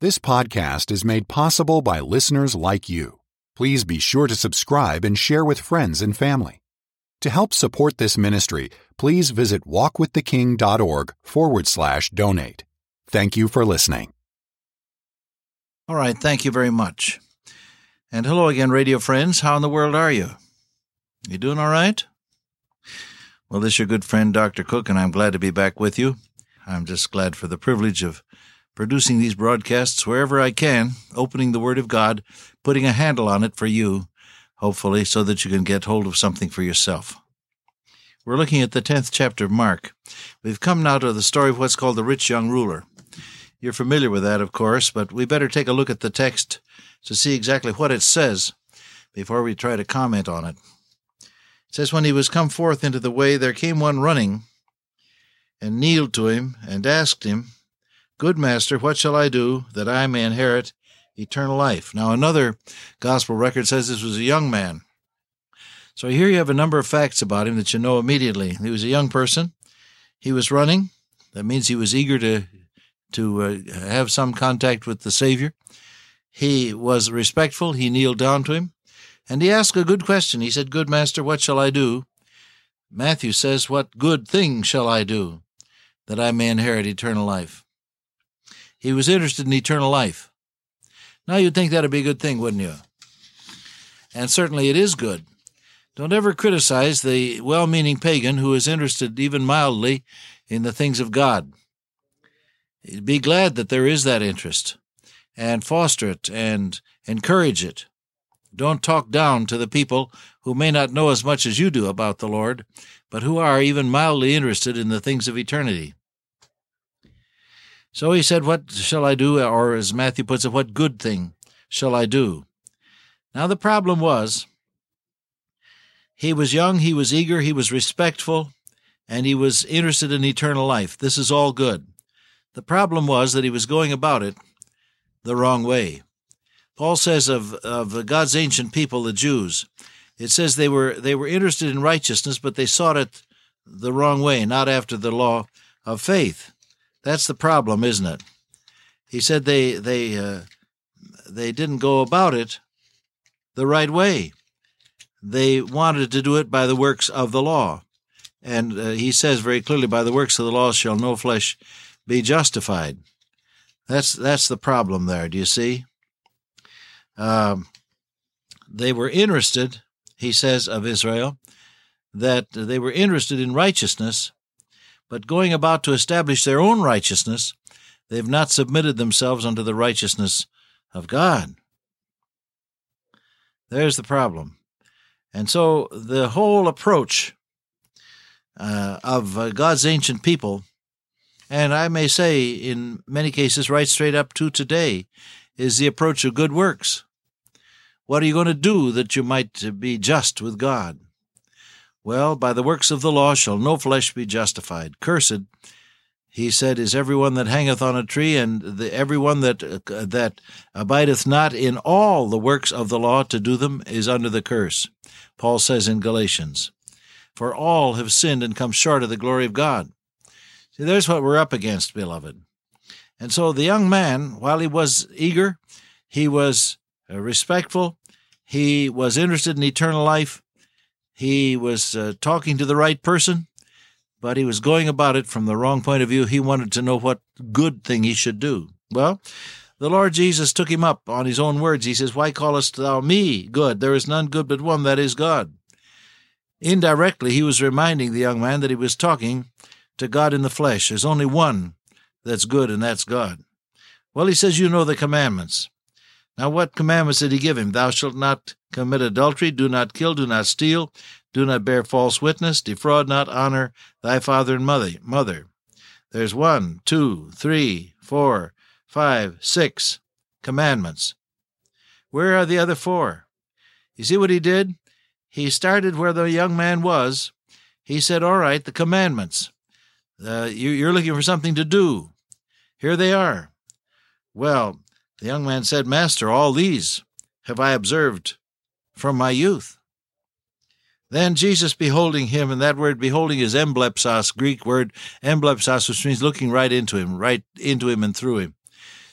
This podcast is made possible by listeners like you. Please be sure to subscribe and share with friends and family. To help support this ministry, please visit walkwiththeking.org forward slash donate. Thank you for listening. All right, thank you very much. And hello again, radio friends. How in the world are you? You doing all right? Well, this is your good friend, Dr. Cook, and I'm glad to be back with you. I'm just glad for the privilege of producing these broadcasts wherever I can, opening the Word of God, putting a handle on it for you, hopefully, so that you can get hold of something for yourself. We're looking at the 10th chapter of Mark. We've come now to the story of what's called the rich young ruler. You're familiar with that, of course, but we better take a look at the text to see exactly what it says before we try to comment on it. It says, When he was come forth into the way, there came one running and kneeled to him and asked him, Good master, what shall I do that I may inherit eternal life? Now, another gospel record says this was a young man. So here you have a number of facts about him that you know immediately. He was a young person. He was running. That means he was eager to to uh, have some contact with the Savior. He was respectful. He kneeled down to him. And he asked a good question. He said, Good master, what shall I do? Matthew says, What good thing shall I do that I may inherit eternal life? He was interested in eternal life. Now you'd think that'd be a good thing, wouldn't you? And certainly it is good. Don't ever criticize the well meaning pagan who is interested even mildly in the things of God. Be glad that there is that interest and foster it and encourage it. Don't talk down to the people who may not know as much as you do about the Lord, but who are even mildly interested in the things of eternity. So he said, What shall I do? Or as Matthew puts it, what good thing shall I do? Now the problem was, he was young, he was eager, he was respectful, and he was interested in eternal life. This is all good. The problem was that he was going about it the wrong way. Paul says of, of God's ancient people, the Jews, it says they were they were interested in righteousness, but they sought it the wrong way, not after the law of faith. That's the problem, isn't it? He said they they uh, they didn't go about it the right way. They wanted to do it by the works of the law, and uh, he says very clearly, "By the works of the law shall no flesh be justified." That's that's the problem there. Do you see? Um, they were interested, he says of Israel, that they were interested in righteousness, but going about to establish their own righteousness, they've not submitted themselves unto the righteousness of God. There's the problem. And so the whole approach uh, of uh, God's ancient people, and I may say in many cases right straight up to today, is the approach of good works. What are you going to do that you might be just with God? Well, by the works of the law shall no flesh be justified. Cursed, he said, is everyone that hangeth on a tree, and the, everyone that uh, that abideth not in all the works of the law to do them is under the curse. Paul says in Galatians, For all have sinned and come short of the glory of God. See, there's what we're up against, beloved. And so the young man, while he was eager, he was uh, respectful, he was interested in eternal life. He was uh, talking to the right person, but he was going about it from the wrong point of view. He wanted to know what good thing he should do. Well, the Lord Jesus took him up on his own words. He says, Why callest thou me good? There is none good but one, that is God. Indirectly, he was reminding the young man that he was talking to God in the flesh. There's only one that's good, and that's God. Well, he says, You know the commandments. Now, what commandments did he give him? Thou shalt not commit adultery, do not kill, do not steal, do not bear false witness, defraud not, honor thy father and mother. Mother. There's one, two, three, four, five, six commandments. Where are the other four? You see what he did? He started where the young man was. He said, All right, the commandments. Uh, you, you're looking for something to do. Here they are. Well, the young man said, Master, all these have I observed from my youth. Then Jesus, beholding him, and that word beholding is emblepsas, Greek word emblepsas, which means looking right into him, right into him and through him.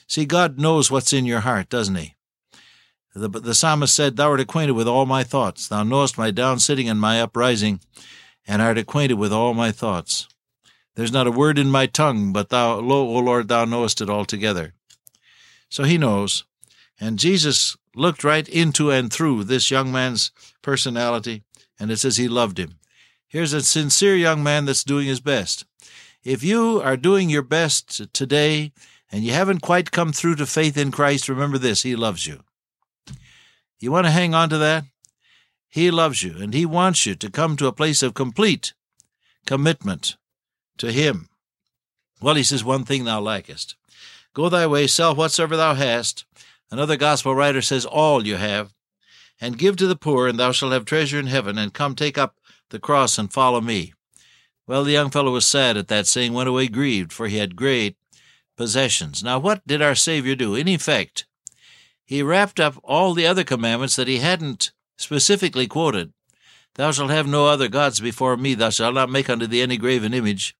See, God knows what's in your heart, doesn't He? The, the psalmist said, Thou art acquainted with all my thoughts. Thou knowest my down sitting and my uprising, and art acquainted with all my thoughts. There's not a word in my tongue, but thou, lo, O Lord, thou knowest it altogether. So he knows. And Jesus looked right into and through this young man's personality, and it says he loved him. Here's a sincere young man that's doing his best. If you are doing your best today and you haven't quite come through to faith in Christ, remember this He loves you. You want to hang on to that? He loves you, and He wants you to come to a place of complete commitment to Him. Well, He says, One thing thou lackest. Go thy way, sell whatsoever thou hast. Another gospel writer says, All you have, and give to the poor, and thou shalt have treasure in heaven, and come take up the cross and follow me. Well, the young fellow was sad at that saying, went away grieved, for he had great possessions. Now, what did our Savior do? In effect, he wrapped up all the other commandments that he hadn't specifically quoted. Thou shalt have no other gods before me. Thou shalt not make unto thee any graven image.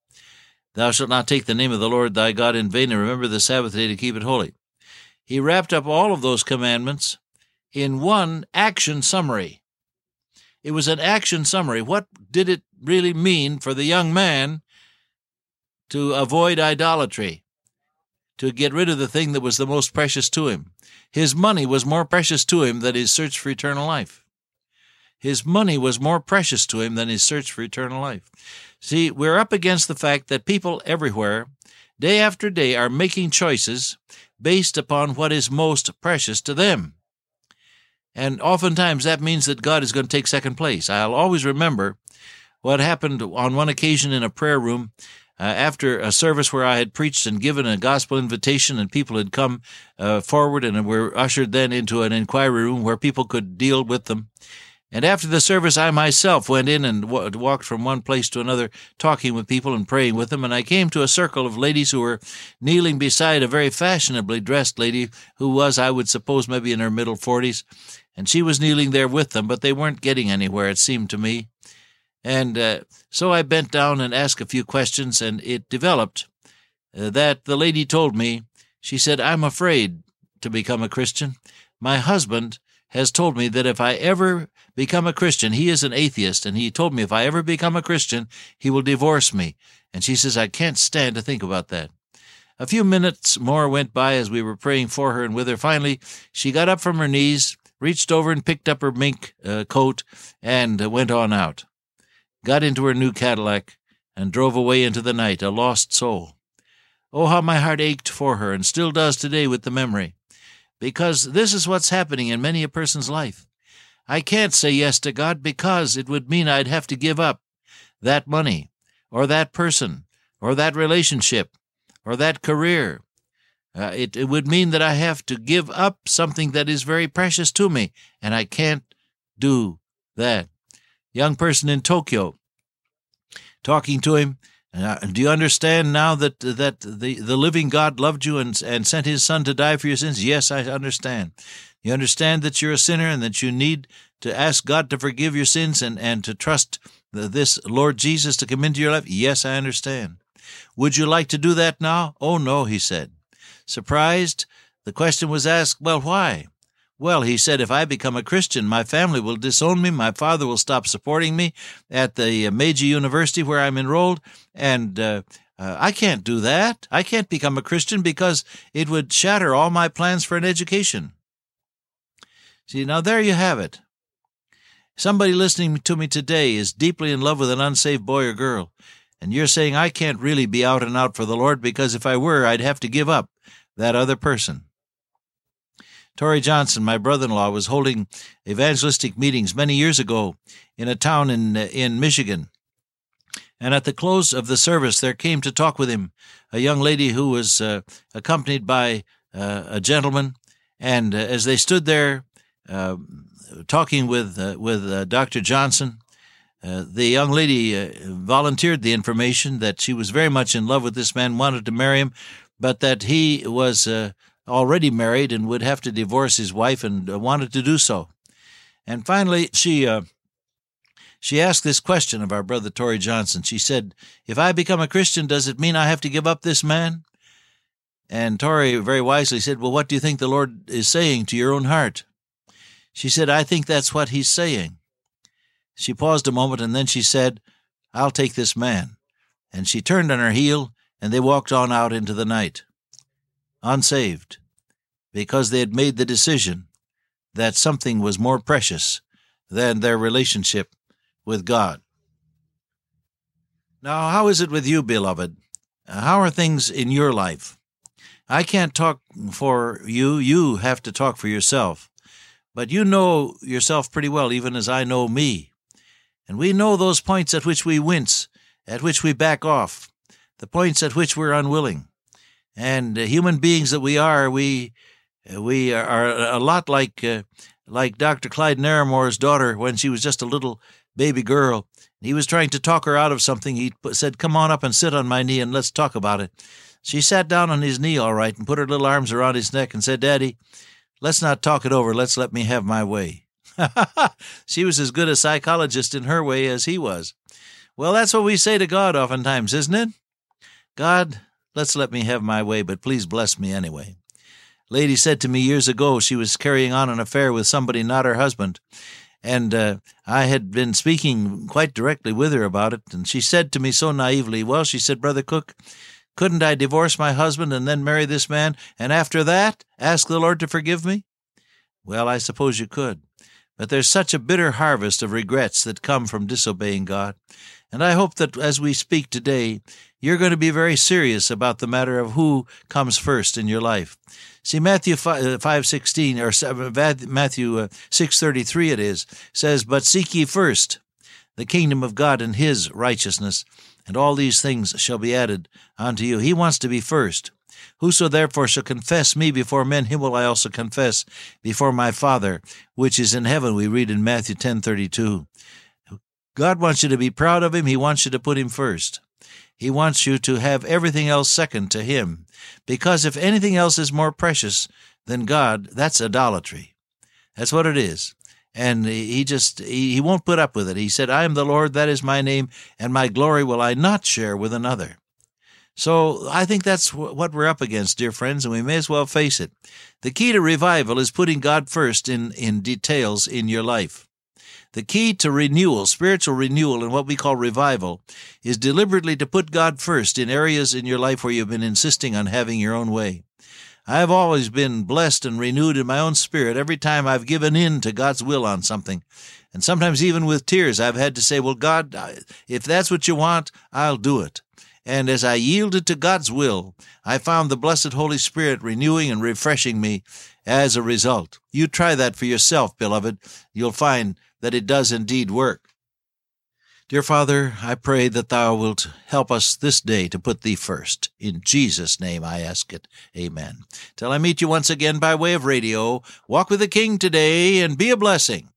Thou shalt not take the name of the Lord thy God in vain, and remember the Sabbath day to keep it holy. He wrapped up all of those commandments in one action summary. It was an action summary. What did it really mean for the young man to avoid idolatry? To get rid of the thing that was the most precious to him? His money was more precious to him than his search for eternal life. His money was more precious to him than his search for eternal life. See, we're up against the fact that people everywhere, day after day, are making choices based upon what is most precious to them. And oftentimes that means that God is going to take second place. I'll always remember what happened on one occasion in a prayer room uh, after a service where I had preached and given a gospel invitation, and people had come uh, forward and were ushered then into an inquiry room where people could deal with them. And after the service, I myself went in and w- walked from one place to another, talking with people and praying with them. And I came to a circle of ladies who were kneeling beside a very fashionably dressed lady who was, I would suppose, maybe in her middle forties. And she was kneeling there with them, but they weren't getting anywhere, it seemed to me. And uh, so I bent down and asked a few questions, and it developed uh, that the lady told me, she said, I'm afraid to become a Christian. My husband has told me that if I ever become a Christian, he is an atheist, and he told me if I ever become a Christian, he will divorce me. And she says, I can't stand to think about that. A few minutes more went by as we were praying for her and with her. Finally, she got up from her knees, reached over and picked up her mink uh, coat, and went on out got into her new Cadillac, and drove away into the night, a lost soul. Oh, how my heart ached for her, and still does today with the memory. Because this is what's happening in many a person's life. I can't say yes to God because it would mean I'd have to give up that money, or that person, or that relationship, or that career. Uh, it, it would mean that I have to give up something that is very precious to me, and I can't do that young person in Tokyo, talking to him. Uh, do you understand now that that the, the living God loved you and, and sent his son to die for your sins? Yes, I understand. You understand that you're a sinner and that you need to ask God to forgive your sins and, and to trust the, this Lord Jesus to come into your life? Yes, I understand. Would you like to do that now? Oh, no, he said. Surprised, the question was asked, Well, why? Well, he said, if I become a Christian, my family will disown me, my father will stop supporting me at the uh, Meiji University where I'm enrolled, and uh, uh, I can't do that. I can't become a Christian because it would shatter all my plans for an education. See, now there you have it. Somebody listening to me today is deeply in love with an unsaved boy or girl, and you're saying, I can't really be out and out for the Lord because if I were, I'd have to give up that other person. Torrey Johnson, my brother-in-law, was holding evangelistic meetings many years ago in a town in in Michigan. And at the close of the service, there came to talk with him a young lady who was uh, accompanied by uh, a gentleman. And uh, as they stood there uh, talking with uh, with uh, Dr. Johnson, the young lady volunteered the information that she was very much in love with this man, wanted to marry him, but that he was already married and would have to divorce his wife and uh, wanted to do so. And finally, she uh, she asked this question of our brother Torrey Johnson. She said, "If I become a Christian, does it mean I have to give up this man?" And Torrey very wisely said, Well, what do you think the Lord is saying to your own heart? She said, I think that's what he's saying. She paused a moment and then she said, I'll take this man. And she turned on her heel and they walked on out into the night, unsaved, because they had made the decision that something was more precious than their relationship with God. Now, how is it with you, beloved? How are things in your life? I can't talk for you. You have to talk for yourself. But you know yourself pretty well, even as I know me. And we know those points at which we wince, at which we back off, the points at which we're unwilling. And human beings that we are, we we are a lot like uh, like Dr. Clyde Narramore's daughter when she was just a little baby girl. He was trying to talk her out of something. He said, "Come on up and sit on my knee and let's talk about it." She sat down on his knee all right and put her little arms around his neck and said, "Daddy, let's not talk it over. Let's let me have my way." she was as good a psychologist in her way as he was. Well, that's what we say to God oftentimes, isn't it? God, let's let me have my way, but please bless me anyway. Lady said to me years ago she was carrying on an affair with somebody not her husband, and uh, I had been speaking quite directly with her about it, and she said to me so naively, Well, she said, Brother Cook, couldn't I divorce my husband and then marry this man, and after that ask the Lord to forgive me? Well, I suppose you could. But there's such a bitter harvest of regrets that come from disobeying God. And I hope that as we speak today, you're going to be very serious about the matter of who comes first in your life. See, Matthew 5.16, uh, or Matthew uh, 6.33 it is, says, But seek ye first the kingdom of God and his righteousness, and all these things shall be added unto you. He wants to be first. Whoso therefore shall confess me before men, him will I also confess before my Father which is in heaven. We read in Matthew 10:32. God wants you to be proud of him. He wants you to put him first. He wants you to have everything else second to him. Because if anything else is more precious than God, that's idolatry. That's what it is. And he just, he won't put up with it. He said, I am the Lord, that is my name, and my glory will I not share with another. So I think that's what we're up against, dear friends, and we may as well face it. The key to revival is putting God first in, in details in your life. The key to renewal, spiritual renewal, and what we call revival, is deliberately to put God first in areas in your life where you've been insisting on having your own way. I have always been blessed and renewed in my own spirit every time I've given in to God's will on something. And sometimes, even with tears, I've had to say, Well, God, if that's what you want, I'll do it. And as I yielded to God's will, I found the blessed Holy Spirit renewing and refreshing me as a result. You try that for yourself, beloved. You'll find that it does indeed work. Dear Father, I pray that Thou wilt help us this day to put Thee first. In Jesus' name I ask it. Amen. Till I meet you once again by way of radio, walk with the King today and be a blessing.